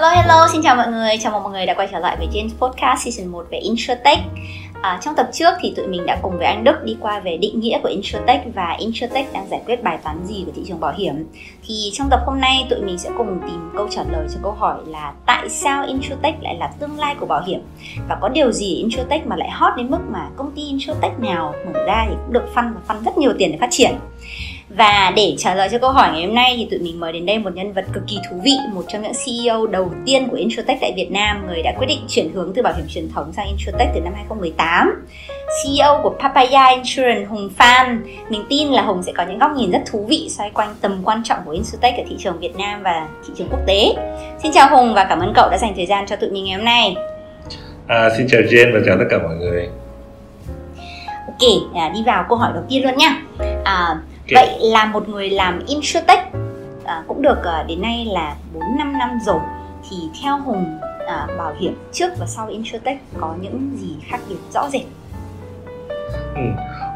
Hello hello, xin chào mọi người, chào mừng mọi người đã quay trở lại với James Podcast Season 1 về InsurTech. À, Trong tập trước thì tụi mình đã cùng với anh Đức đi qua về định nghĩa của InsurTech và InsurTech đang giải quyết bài toán gì của thị trường bảo hiểm. Thì trong tập hôm nay tụi mình sẽ cùng tìm câu trả lời cho câu hỏi là tại sao InsurTech lại là tương lai của bảo hiểm? Và có điều gì InsurTech mà lại hot đến mức mà công ty InsurTech nào mở ra thì cũng được phân và phân rất nhiều tiền để phát triển? Và để trả lời cho câu hỏi ngày hôm nay thì tụi mình mời đến đây một nhân vật cực kỳ thú vị, một trong những CEO đầu tiên của Insurtech tại Việt Nam, người đã quyết định chuyển hướng từ bảo hiểm truyền thống sang Insurtech từ năm 2018. CEO của Papaya Insurance Hùng Phan. Mình tin là Hùng sẽ có những góc nhìn rất thú vị xoay quanh tầm quan trọng của Insurtech ở thị trường Việt Nam và thị trường quốc tế. Xin chào Hùng và cảm ơn cậu đã dành thời gian cho tụi mình ngày hôm nay. À, xin chào Jen và chào tất cả mọi người. Ok, à, đi vào câu hỏi đầu tiên luôn nhá. À, okay. vậy là một người làm insurtech à, cũng được à, đến nay là 4 5 năm rồi thì theo Hùng à, bảo hiểm trước và sau insurtech có những gì khác biệt rõ rệt ừ.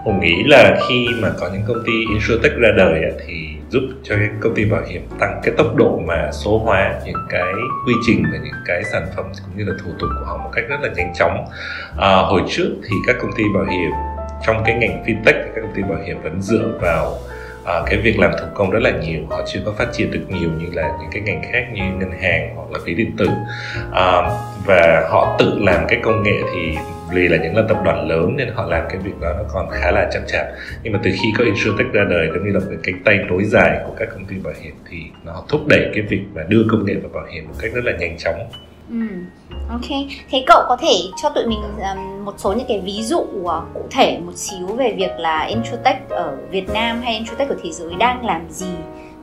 Hùng nghĩ là khi mà có những công ty insurtech ra đời thì giúp cho cái công ty bảo hiểm tăng cái tốc độ mà số hóa những cái quy trình và những cái sản phẩm cũng như là thủ tục của họ một cách rất là nhanh chóng à, hồi trước thì các công ty bảo hiểm trong cái ngành fintech các công ty bảo hiểm vẫn dựa vào à, cái việc làm thủ công rất là nhiều họ chưa có phát triển được nhiều như là những cái ngành khác như ngân hàng hoặc là phí điện tử. À, và họ tự làm cái công nghệ thì vì là những là tập đoàn lớn nên họ làm cái việc đó nó còn khá là chậm chạp. Nhưng mà từ khi có insurtech ra đời giống như là cái cánh tay nối dài của các công ty bảo hiểm thì nó thúc đẩy cái việc mà đưa công nghệ vào bảo hiểm một cách rất là nhanh chóng. Ừ. Ok, thế cậu có thể cho tụi mình um, một số những cái ví dụ uh, cụ thể một xíu về việc là Insurtech ở Việt Nam hay Insurtech ở thế giới đang làm gì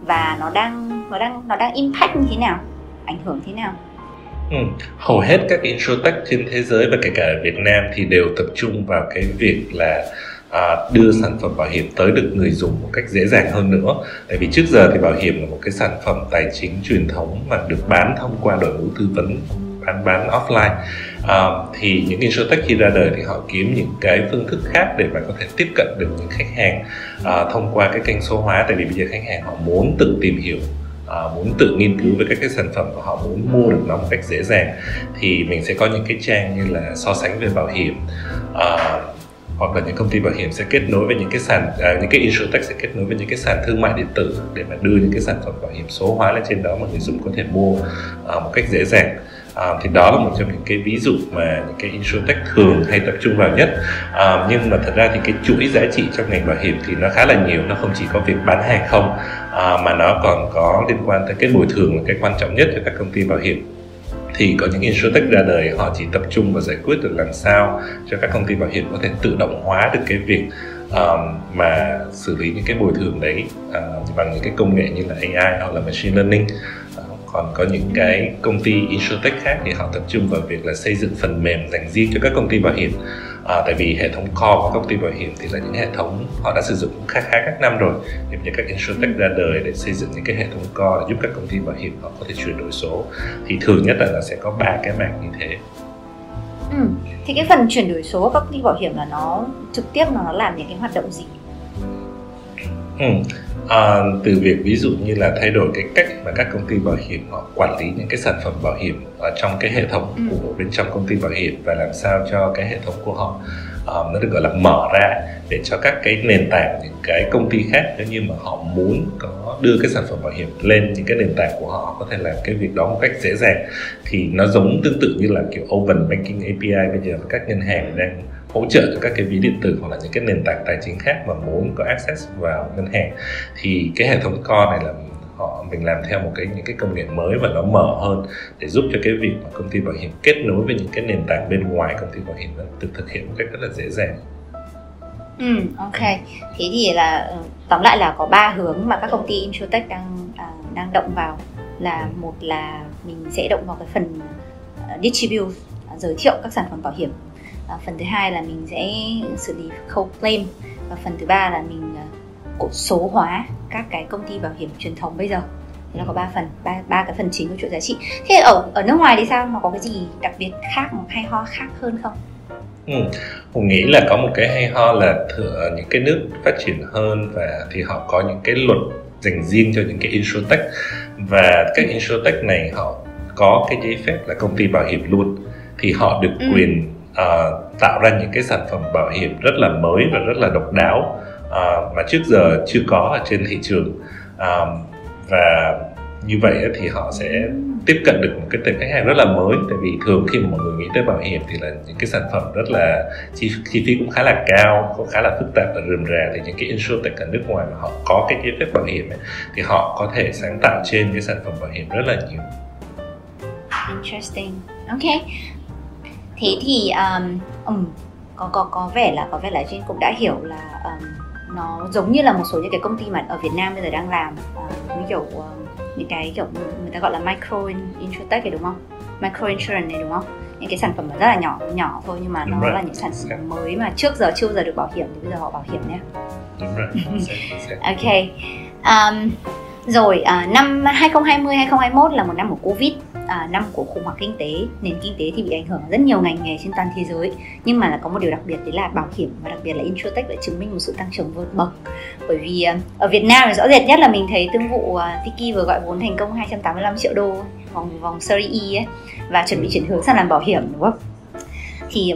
và nó đang nó đang nó đang impact như thế nào, ảnh hưởng thế nào? Ừ. Hầu hết các insurtech trên thế giới và kể cả ở Việt Nam thì đều tập trung vào cái việc là à, đưa sản phẩm bảo hiểm tới được người dùng một cách dễ dàng hơn nữa tại vì trước giờ thì bảo hiểm là một cái sản phẩm tài chính truyền thống mà được bán thông qua đội ngũ tư vấn bán bán offline. À, thì những insurtech khi ra đời thì họ kiếm những cái phương thức khác để mà có thể tiếp cận được những khách hàng uh, thông qua cái kênh số hóa. Tại vì bây giờ khách hàng họ muốn tự tìm hiểu à, muốn tự nghiên cứu về các cái sản phẩm của họ muốn mua được nó một cách dễ dàng thì mình sẽ có những cái trang như là so sánh về bảo hiểm à, hoặc là những công ty bảo hiểm sẽ kết nối với những cái sàn à, những cái insurtech sẽ kết nối với những cái sàn thương mại điện tử để mà đưa những cái sản phẩm bảo hiểm số hóa lên trên đó mà người dùng có thể mua à, một cách dễ dàng à, thì đó là một trong những cái ví dụ mà những cái insurtech thường hay tập trung vào nhất. À, nhưng mà thật ra thì cái chuỗi giá trị trong ngành bảo hiểm thì nó khá là nhiều nó không chỉ có việc bán hàng không à, mà nó còn có liên quan tới cái bồi thường là cái quan trọng nhất cho các công ty bảo hiểm. Thì có những insurtech ra đời họ chỉ tập trung vào giải quyết được làm sao cho các công ty bảo hiểm có thể tự động hóa được cái việc um, mà xử lý những cái bồi thường đấy uh, bằng những cái công nghệ như là AI hoặc là machine learning. Uh, còn có những cái công ty insurtech khác thì họ tập trung vào việc là xây dựng phần mềm dành riêng cho các công ty bảo hiểm. À, tại vì hệ thống core của công ty bảo hiểm thì là những hệ thống họ đã sử dụng khá khá các năm rồi. Thì như các insurtech ra đời để xây dựng những cái hệ thống core để giúp các công ty bảo hiểm họ có thể chuyển đổi số. Thì thường nhất là nó sẽ có ba cái mảng như thế. Ừ. thì cái phần chuyển đổi số của các công ty bảo hiểm là nó trực tiếp nó làm những cái hoạt động gì? Ừ à, từ việc ví dụ như là thay đổi cái cách mà các công ty bảo hiểm họ quản lý những cái sản phẩm bảo hiểm ở trong cái hệ thống ừ. của bên trong công ty bảo hiểm và làm sao cho cái hệ thống của họ um, nó được gọi là mở ra để cho các cái nền tảng những cái công ty khác nếu như mà họ muốn có đưa cái sản phẩm bảo hiểm lên những cái nền tảng của họ có thể làm cái việc đó một cách dễ dàng thì nó giống tương tự như là kiểu open banking API bây giờ các ngân hàng đang hỗ trợ cho các cái ví điện tử hoặc là những cái nền tảng tài chính khác mà muốn có access vào ngân hàng thì cái hệ thống core này là họ mình làm theo một cái những cái công nghệ mới và nó mở hơn để giúp cho cái việc mà công ty bảo hiểm kết nối với những cái nền tảng bên ngoài công ty bảo hiểm nó được thực hiện một cách rất là dễ dàng. Ừ, ok. Thế thì là ờ, tóm lại là có ba hướng mà các công ty insurtech đang à, đang động vào là một là mình sẽ động vào cái phần ờ, distribute à, giới thiệu các sản phẩm bảo hiểm à, phần thứ hai là mình sẽ xử lý khâu claim. Và phần thứ ba là mình uh, số hóa các cái công ty bảo hiểm truyền thống bây giờ. Thì nó có ba phần ba ba cái phần chính của chuỗi giá trị. Thế ở ở nước ngoài thì sao? Nó có cái gì đặc biệt khác hay ho khác hơn không? Ừ. Hùng nghĩ là có một cái hay ho là thừa những cái nước phát triển hơn và thì họ có những cái luật dành riêng cho những cái insurtech. Và các insurtech này họ có cái giấy phép là công ty bảo hiểm luôn. Thì họ được ừ uh, tạo ra những cái sản phẩm bảo hiểm rất là mới và rất là độc đáo uh, mà trước giờ chưa có ở trên thị trường. Uh, và như vậy thì họ sẽ tiếp cận được một cái tệp khách hàng rất là mới. Tại vì thường khi mà mọi người nghĩ tới bảo hiểm thì là những cái sản phẩm rất là chi, chi phí cũng khá là cao cũng khá là phức tạp và rườm rà. Thì những cái insurance tại cả nước ngoài mà họ có cái giấy phép bảo hiểm ấy, thì họ có thể sáng tạo trên cái sản phẩm bảo hiểm rất là nhiều. Interesting. Okay thế thì um, um, có có có vẻ là có vẻ là Jin cũng đã hiểu là um, nó giống như là một số những cái công ty mà ở Việt Nam bây giờ đang làm uh, như kiểu uh, những cái kiểu người ta gọi là micro insurtech này đúng không? Micro insurance này đúng không? Những cái sản phẩm rất là nhỏ nhỏ thôi nhưng mà nó rồi. là những sản phẩm mới mà trước giờ chưa giờ được bảo hiểm thì bây giờ họ bảo hiểm nhé đúng rồi. Ok. Um, rồi à, năm 2020 2021 là một năm của Covid à, năm của khủng hoảng kinh tế nền kinh tế thì bị ảnh hưởng rất nhiều ngành nghề trên toàn thế giới. Nhưng mà là có một điều đặc biệt đấy là bảo hiểm và đặc biệt là insurtech đã chứng minh một sự tăng trưởng vượt bậc. Bởi vì à, ở Việt Nam thì rõ rệt nhất là mình thấy tương vụ à, Tiki vừa gọi vốn thành công 285 triệu đô vòng vòng Series E ấy và chuẩn bị chuyển hướng sang làm bảo hiểm đúng không? Thì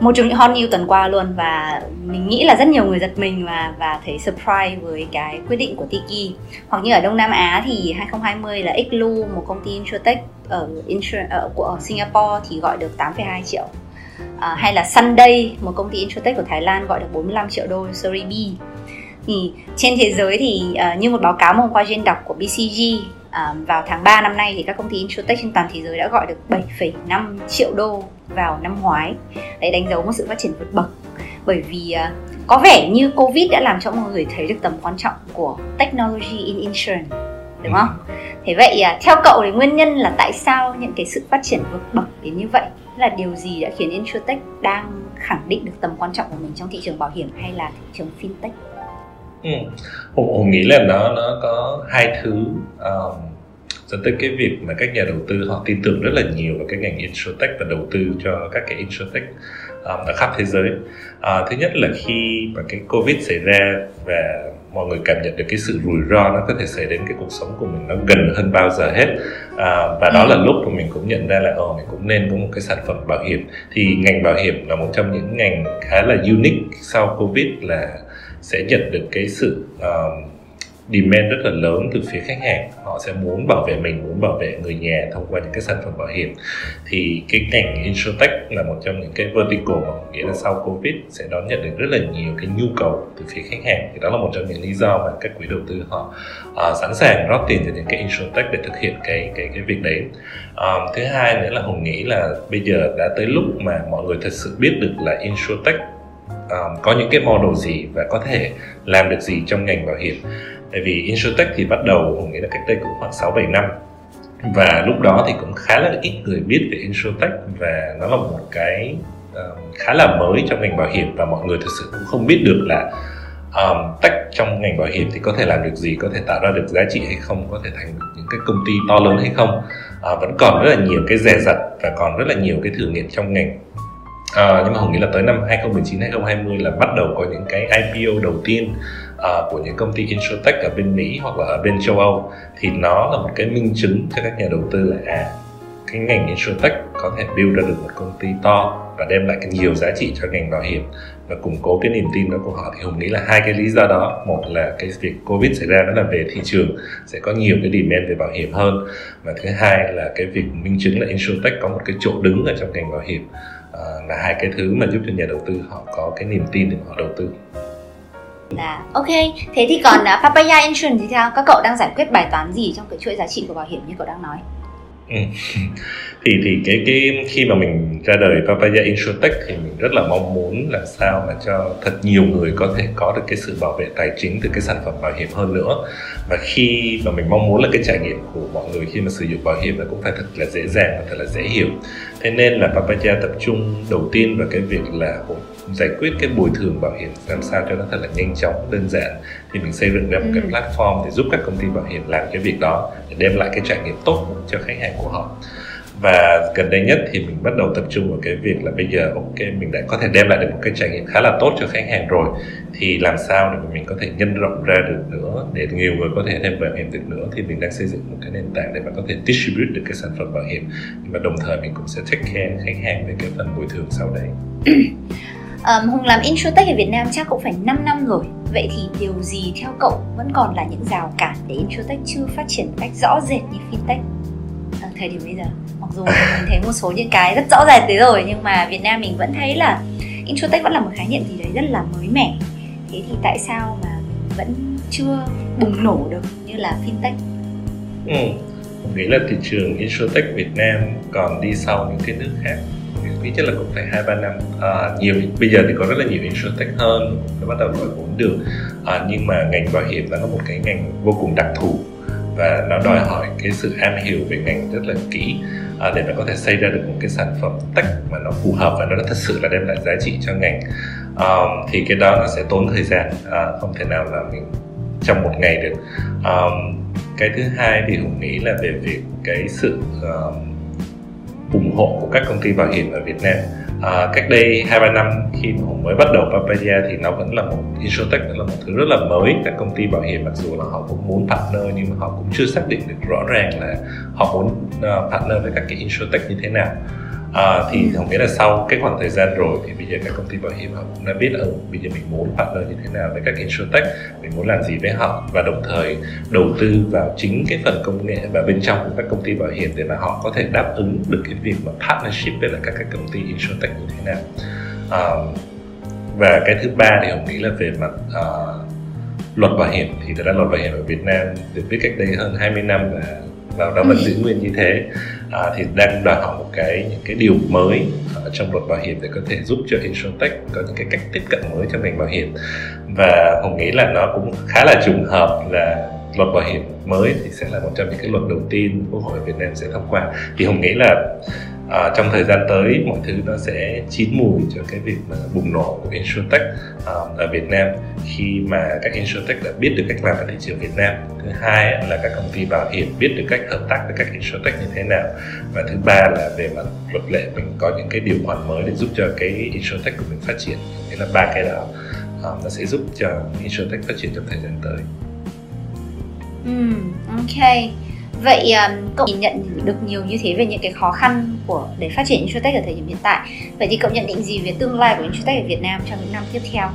một trong những hot new tuần qua luôn và mình nghĩ là rất nhiều người giật mình và và thấy surprise với cái quyết định của Tiki. Hoặc như ở Đông Nam Á thì 2020 là Xlu một công ty insurtech ở insurance ở, của ở Singapore thì gọi được 8,2 triệu. À, hay là Sunday một công ty insurtech của Thái Lan gọi được 45 triệu đô Series B thì trên thế giới thì uh, như một báo cáo hôm qua trên đọc của BCG à, vào tháng 3 năm nay thì các công ty insurtech trên toàn thế giới đã gọi được 7,5 triệu đô vào năm ngoái. Đấy đánh dấu một sự phát triển vượt bậc. Bởi vì à, có vẻ như covid đã làm cho mọi người thấy được tầm quan trọng của technology in insurance đúng không? Thế vậy à, theo cậu thì nguyên nhân là tại sao những cái sự phát triển vượt bậc đến như vậy? Là điều gì đã khiến insurtech đang khẳng định được tầm quan trọng của mình trong thị trường bảo hiểm hay là thị trường fintech ừ. hùng, hùng nghĩ là nó nó có hai thứ um, dẫn tới cái việc mà các nhà đầu tư họ tin tưởng rất là nhiều vào cái ngành insurtech và đầu tư cho các cái insurtech um, ở khắp thế giới. Uh, thứ nhất là khi mà cái covid xảy ra và mọi người cảm nhận được cái sự rủi ro nó có thể xảy đến cái cuộc sống của mình nó gần hơn bao giờ hết. À, và đó là lúc mà mình cũng nhận ra là ồ mình cũng nên có một cái sản phẩm bảo hiểm. Thì ngành bảo hiểm là một trong những ngành khá là unique sau covid là sẽ nhận được cái sự uh, demand rất là lớn từ phía khách hàng. Họ sẽ muốn bảo vệ mình muốn bảo vệ người nhà thông qua những cái sản phẩm bảo hiểm. Thì cái ngành insurtech là một trong những cái vertical mà nghĩa là sau covid sẽ đón nhận được rất là nhiều cái nhu cầu từ phía khách hàng. Thì đó là một trong những lý do mà các quỹ đầu tư họ uh, sẵn sàng rót tiền cho những cái insurtech để thực hiện cái cái cái việc đấy. Um, thứ hai nữa là hùng nghĩ là bây giờ đã tới lúc mà mọi người thật sự biết được là insurtech um, có những cái model gì và có thể làm được gì trong ngành bảo hiểm? Tại vì insurtech thì bắt đầu mình nghĩ là cách đây cũng khoảng 6 7 năm. Và lúc đó thì cũng khá là ít người biết về insurtech và nó là một cái um, khá là mới trong ngành bảo hiểm và mọi người thực sự cũng không biết được là um, tech trong ngành bảo hiểm thì có thể làm được gì có thể tạo ra được giá trị hay không có thể thành được những cái công ty to lớn hay không. Uh, vẫn còn rất là nhiều cái dè rặt và còn rất là nhiều cái thử nghiệm trong ngành. À, nhưng mà Hùng nghĩ là tới năm 2019 2020 là bắt đầu có những cái IPO đầu tiên uh, của những công ty insurtech ở bên Mỹ hoặc là ở bên châu Âu. Thì nó là một cái minh chứng cho các nhà đầu tư là à cái ngành insurtech có thể build ra được một công ty to và đem lại cái nhiều giá trị cho ngành bảo hiểm. Và củng cố cái niềm tin đó của họ thì hùng nghĩ là hai cái lý do đó một là cái việc covid xảy ra đó là về thị trường sẽ có nhiều cái demand về bảo hiểm hơn. Và thứ hai là cái việc minh chứng là insurtech có một cái chỗ đứng ở trong ngành bảo hiểm. Ờ, là hai cái thứ mà giúp cho nhà đầu tư họ có cái niềm tin để họ đầu tư là ok. Thế thì còn uh, Papaya Insurance thì sao? Các cậu đang giải quyết bài toán gì trong cái chuỗi giá trị của bảo hiểm như cậu đang nói? Ừ. thì thì cái cái khi mà mình ra đời Papaya Insurtech thì mình rất là mong muốn làm sao mà cho thật nhiều người có thể có được cái sự bảo vệ tài chính từ cái sản phẩm bảo hiểm hơn nữa và khi mà mình mong muốn là cái trải nghiệm của mọi người khi mà sử dụng bảo hiểm là cũng phải thật là dễ dàng và thật là dễ hiểu thế nên là Papaya tập trung đầu tiên vào cái việc là giải quyết cái bồi thường bảo hiểm làm sao cho nó thật là nhanh chóng đơn giản. Thì mình xây dựng ra một cái ừ. platform để giúp các công ty bảo hiểm làm cái việc đó để đem lại cái trải nghiệm tốt cho khách hàng của họ. Và gần đây nhất thì mình bắt đầu tập trung vào cái việc là bây giờ ok mình đã có thể đem lại được một cái trải nghiệm khá là tốt cho khách hàng rồi. Thì làm sao để mình có thể nhân rộng ra được nữa để nhiều người có thể thêm bảo hiểm được nữa. Thì mình đang xây dựng một cái nền tảng để mà có thể distribute được cái sản phẩm bảo hiểm. Nhưng mà đồng thời mình cũng sẽ take care khách hàng về cái phần bồi thường sau đấy um, Hùng làm insurtech ở Việt Nam chắc cũng phải 5 năm rồi. Vậy thì điều gì theo cậu vẫn còn là những rào cản để insurtech chưa phát triển một cách rõ rệt như fintech? Ở thời điểm bây giờ mặc dù mình thấy một số những cái rất rõ ràng thế rồi nhưng mà Việt Nam mình vẫn thấy là insurtech vẫn là một khái niệm gì đấy rất là mới mẻ. Thế thì tại sao mà vẫn chưa bùng nổ được như là fintech? Ừ. Mình nghĩ là thị trường insurtech Việt Nam còn đi sau những cái nước khác ít nhất là cũng phải hai ba năm. À, nhiều. Bây giờ thì có rất là nhiều insurtech hơn nó bắt đầu gọi vốn được. À, nhưng mà ngành bảo hiểm nó có một cái ngành vô cùng đặc thù và nó đòi hỏi cái sự am hiểu về ngành rất là kỹ à, để mà có thể xây ra được một cái sản phẩm tech mà nó phù hợp và nó thật sự là đem lại giá trị cho ngành. Um, thì cái đó nó sẽ tốn thời gian à, không thể nào là mình trong một ngày được. Um, cái thứ hai thì hùng nghĩ là về việc cái sự um, ủng hộ của các công ty bảo hiểm ở Việt Nam. À, cách đây hai ba năm khi mà Hùng mới bắt đầu Papaya thì nó vẫn là một insurtech vẫn là một thứ rất là mới. Các công ty bảo hiểm mặc dù là họ cũng muốn partner nhưng mà họ cũng chưa xác định được rõ ràng là họ muốn uh, partner với các cái insurtech như thế nào à, thì không nghĩa là sau cái khoảng thời gian rồi thì bây giờ các công ty bảo hiểm họ cũng đã biết ở ừ, bây giờ mình muốn partner như thế nào với các insurtech mình muốn làm gì với họ và đồng thời đầu tư vào chính cái phần công nghệ và bên trong của các công ty bảo hiểm để mà họ có thể đáp ứng được cái việc mà partnership với lại các cái công ty insurtech như thế nào. À, và cái thứ ba thì hồng nghĩ là về mặt uh, luật bảo hiểm thì thật ra luật bảo hiểm ở Việt Nam được viết cách đây hơn 20 năm và và nó vẫn giữ nguyên như thế à, thì đang đòi hỏi một cái những cái điều mới ở trong luật bảo hiểm để có thể giúp cho insurtech có những cái cách tiếp cận mới cho ngành bảo hiểm. Và hùng nghĩ là nó cũng khá là trùng hợp là luật bảo hiểm mới thì sẽ là một trong những cái luật đầu tiên quốc hội Việt Nam sẽ thông qua. Thì hùng nghĩ là à, trong thời gian tới mọi thứ nó sẽ chín mùi cho cái việc mà bùng nổ của insurtech à, ở Việt Nam. Khi mà các insurtech đã biết được cách làm ở thị trường Việt Nam thứ hai là các công ty bảo hiểm biết được cách hợp tác với các insurtech như thế nào. Và thứ ba là về mặt luật lệ mình có những cái điều khoản mới để giúp cho cái insurtech của mình phát triển. Nghĩa là ba cái đó à, nó sẽ giúp cho insurtech phát triển trong thời gian tới. Ừ, ok vậy ờ, cậu nhìn nhận được nhiều như thế về những cái khó khăn của để phát triển insurtech ở thời điểm hiện tại. Vậy thì cậu nhận định gì về tương lai của insurtech ở Việt Nam trong những năm tiếp theo?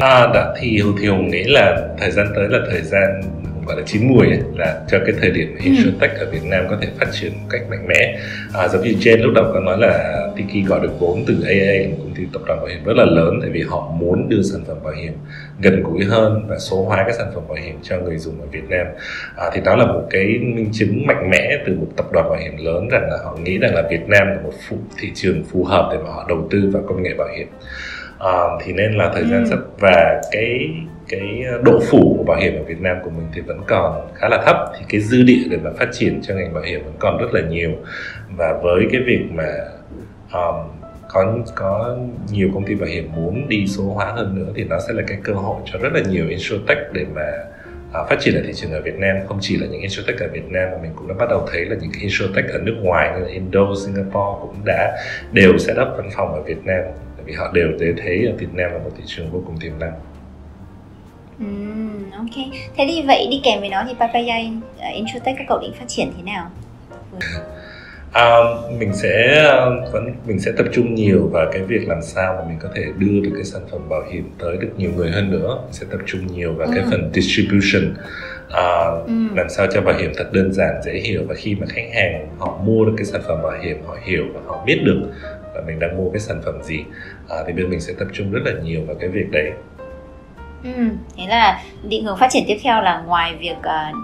À, đã, thì thì hùng nghĩ là thời gian tới là thời gian gọi là chín mùi ấy, là cho cái thời điểm ừ. insurtech ở Việt Nam có thể phát triển một cách mạnh mẽ à, giống như trên lúc đầu có nói là Tiki gọi được vốn từ AA một công ty tập đoàn bảo hiểm rất là lớn tại vì họ muốn đưa sản phẩm bảo hiểm gần gũi hơn và số hóa các sản phẩm bảo hiểm cho người dùng ở Việt Nam à, thì đó là một cái minh chứng mạnh mẽ từ một tập đoàn bảo hiểm lớn rằng là họ nghĩ rằng là Việt Nam là một phụ, thị trường phù hợp để mà họ đầu tư vào công nghệ bảo hiểm à, thì nên là thời gian ừ. sắp và cái cái ờ, độ phủ của bảo hiểm ở Việt Nam của mình thì vẫn còn khá là thấp. Thì cái dư địa để mà phát triển cho ngành bảo hiểm vẫn còn rất là nhiều. Và với cái việc mà um, có có nhiều công ty bảo hiểm muốn đi số hóa hơn nữa thì nó sẽ là cái cơ hội cho rất là nhiều insurtech để mà uh, phát triển ở thị trường ở Việt Nam. Không chỉ là những insurtech ở Việt Nam mà mình cũng đã bắt đầu thấy là những cái insurtech ở nước ngoài như là Indo, Singapore cũng đã đều set up văn phòng ở Việt Nam. Vì họ đều thấy ở Việt Nam là một thị trường vô cùng tiềm năng. Mm, ok. Thế thì vậy đi kèm với nó thì Papaya uh, Insurtech các cậu định phát triển thế nào? À, mình sẽ vẫn mình sẽ tập trung nhiều vào cái việc làm sao mà mình có thể đưa được cái sản phẩm bảo hiểm tới được nhiều người hơn nữa mình sẽ tập trung nhiều vào ừ. cái phần distribution à, ừ. làm sao cho bảo hiểm thật đơn giản dễ hiểu và khi mà khách hàng họ mua được cái sản phẩm bảo hiểm họ hiểu và họ biết được là mình đang mua cái sản phẩm gì à, thì bên mình sẽ tập trung rất là nhiều vào cái việc đấy ừ, thế là định hướng phát triển tiếp theo là ngoài việc uh,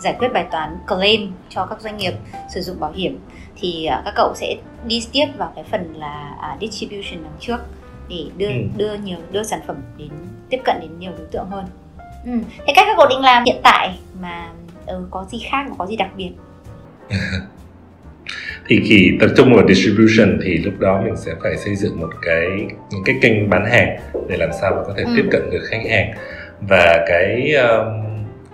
giải quyết bài toán claim cho các doanh nghiệp sử dụng bảo hiểm thì uh, các cậu sẽ đi tiếp vào cái phần là uh, distribution đằng trước để đưa ừ. đưa nhiều đưa sản phẩm đến tiếp cận đến nhiều đối tượng hơn ừ. thế cách các cậu định làm hiện tại mà ừ, có gì khác có gì đặc biệt thì khi tập trung vào distribution thì lúc đó mình sẽ phải xây dựng một cái những cái kênh bán hàng để làm sao mà có thể ừ. tiếp cận được khách hàng và cái um,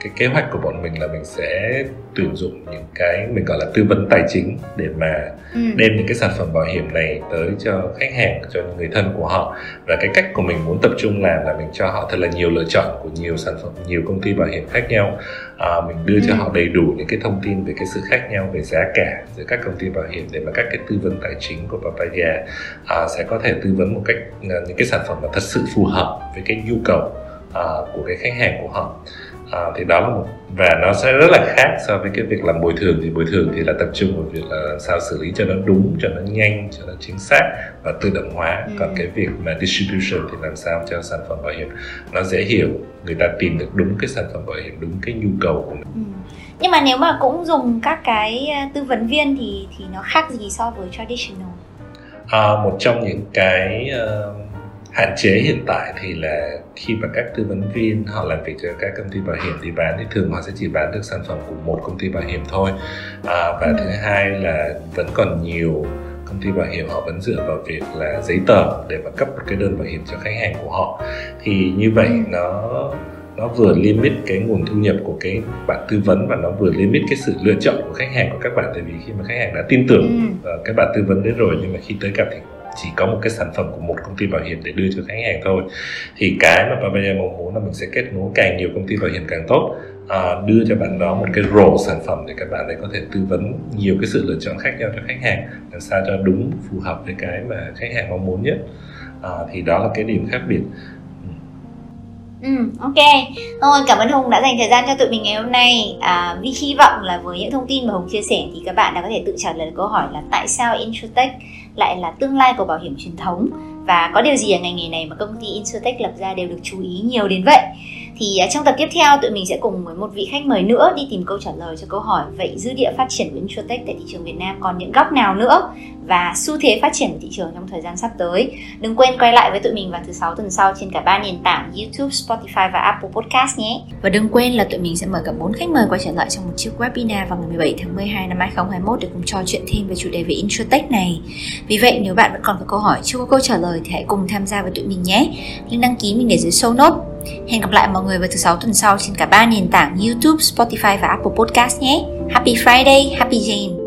cái kế hoạch của bọn mình là mình sẽ tuyển dụng những cái mình gọi là tư vấn tài chính để mà ừ. đem những cái sản phẩm bảo hiểm này tới cho khách hàng cho người thân của họ và cái cách của mình muốn tập trung làm là mình cho họ thật là nhiều lựa chọn của nhiều sản phẩm nhiều công ty bảo hiểm khác nhau à, mình đưa ừ. cho họ đầy đủ những cái thông tin về cái sự khác nhau về giá cả giữa các công ty bảo hiểm để mà các cái tư vấn tài chính của Papaya à, sẽ có thể tư vấn một cách à, những cái sản phẩm mà thật sự phù hợp với cái nhu cầu à, của cái khách hàng của họ à, thì đó là một và nó sẽ rất là khác so với cái việc làm bồi thường thì bồi thường thì là tập trung vào việc là sao xử lý cho nó đúng cho nó nhanh cho nó chính xác và tự động hóa ừ. còn cái việc mà distribution thì làm sao cho sản phẩm bảo hiểm nó dễ hiểu người ta tìm được đúng cái sản phẩm bảo hiểm đúng cái nhu cầu của mình ừ. nhưng mà nếu mà cũng dùng các cái à, tư vấn viên thì thì nó khác gì so với traditional à, một trong những cái uh, hạn chế hiện tại thì là khi mà các tư vấn viên họ làm việc cho các công ty bảo hiểm thì bán thì thường họ sẽ chỉ bán được sản phẩm của một công ty bảo hiểm thôi à, và thứ hai là vẫn còn nhiều công ty bảo hiểm họ vẫn dựa vào việc là giấy tờ để mà cấp một cái đơn bảo hiểm cho khách hàng của họ thì như vậy ừ. nó nó vừa limit cái nguồn thu nhập của cái bạn tư vấn và nó vừa limit cái sự lựa chọn của khách hàng của các bạn tại vì khi mà khách hàng đã tin tưởng ừ. cái bạn tư vấn đấy rồi nhưng mà khi tới gặp thì chỉ có một cái sản phẩm của một công ty bảo hiểm để đưa cho khách hàng thôi thì cái mà Papaya mong muốn là mình sẽ kết nối càng nhiều công ty bảo hiểm càng tốt à, đưa cho bạn đó một cái rổ sản phẩm để các bạn ấy có thể tư vấn nhiều cái sự lựa chọn khác nhau cho khách hàng làm sao cho đúng phù hợp với cái mà khách hàng mong muốn nhất à, thì đó là cái điểm khác biệt Ừ, ok. Thôi, cảm ơn Hùng đã dành thời gian cho tụi mình ngày hôm nay. À, vì hy vọng là với những thông tin mà Hùng chia sẻ thì các bạn đã có thể tự trả lời câu hỏi là tại sao Introtech lại là tương lai của bảo hiểm truyền thống. Và có điều gì ở ngành nghề này mà công ty Insurtech lập ra đều được chú ý nhiều đến vậy? Thì à, trong tập tiếp theo tụi mình sẽ cùng với một vị khách mời nữa đi tìm câu trả lời cho câu hỏi vậy dư địa phát triển của Insurtech tại thị trường Việt Nam còn những góc nào nữa và xu thế phát triển của thị trường trong thời gian sắp tới? Đừng quên quay lại với tụi mình vào thứ sáu tuần sau trên cả ba nền tảng YouTube, Spotify và Apple Podcast nhé. Và đừng quên là tụi mình sẽ mời cả bốn khách mời quay trở lại trong một chiếc webinar vào ngày 17 tháng 12 năm 2021 để cùng trò chuyện thêm về chủ đề về Insurtech này. Vì vậy nếu bạn vẫn còn có câu hỏi chưa có câu trả lời thì hãy cùng tham gia với tụi mình nhé. Link đăng ký mình để dưới show note Hẹn gặp lại mọi người vào thứ sáu tuần sau trên cả ba nền tảng YouTube, Spotify và Apple Podcast nhé. Happy Friday, Happy Jane!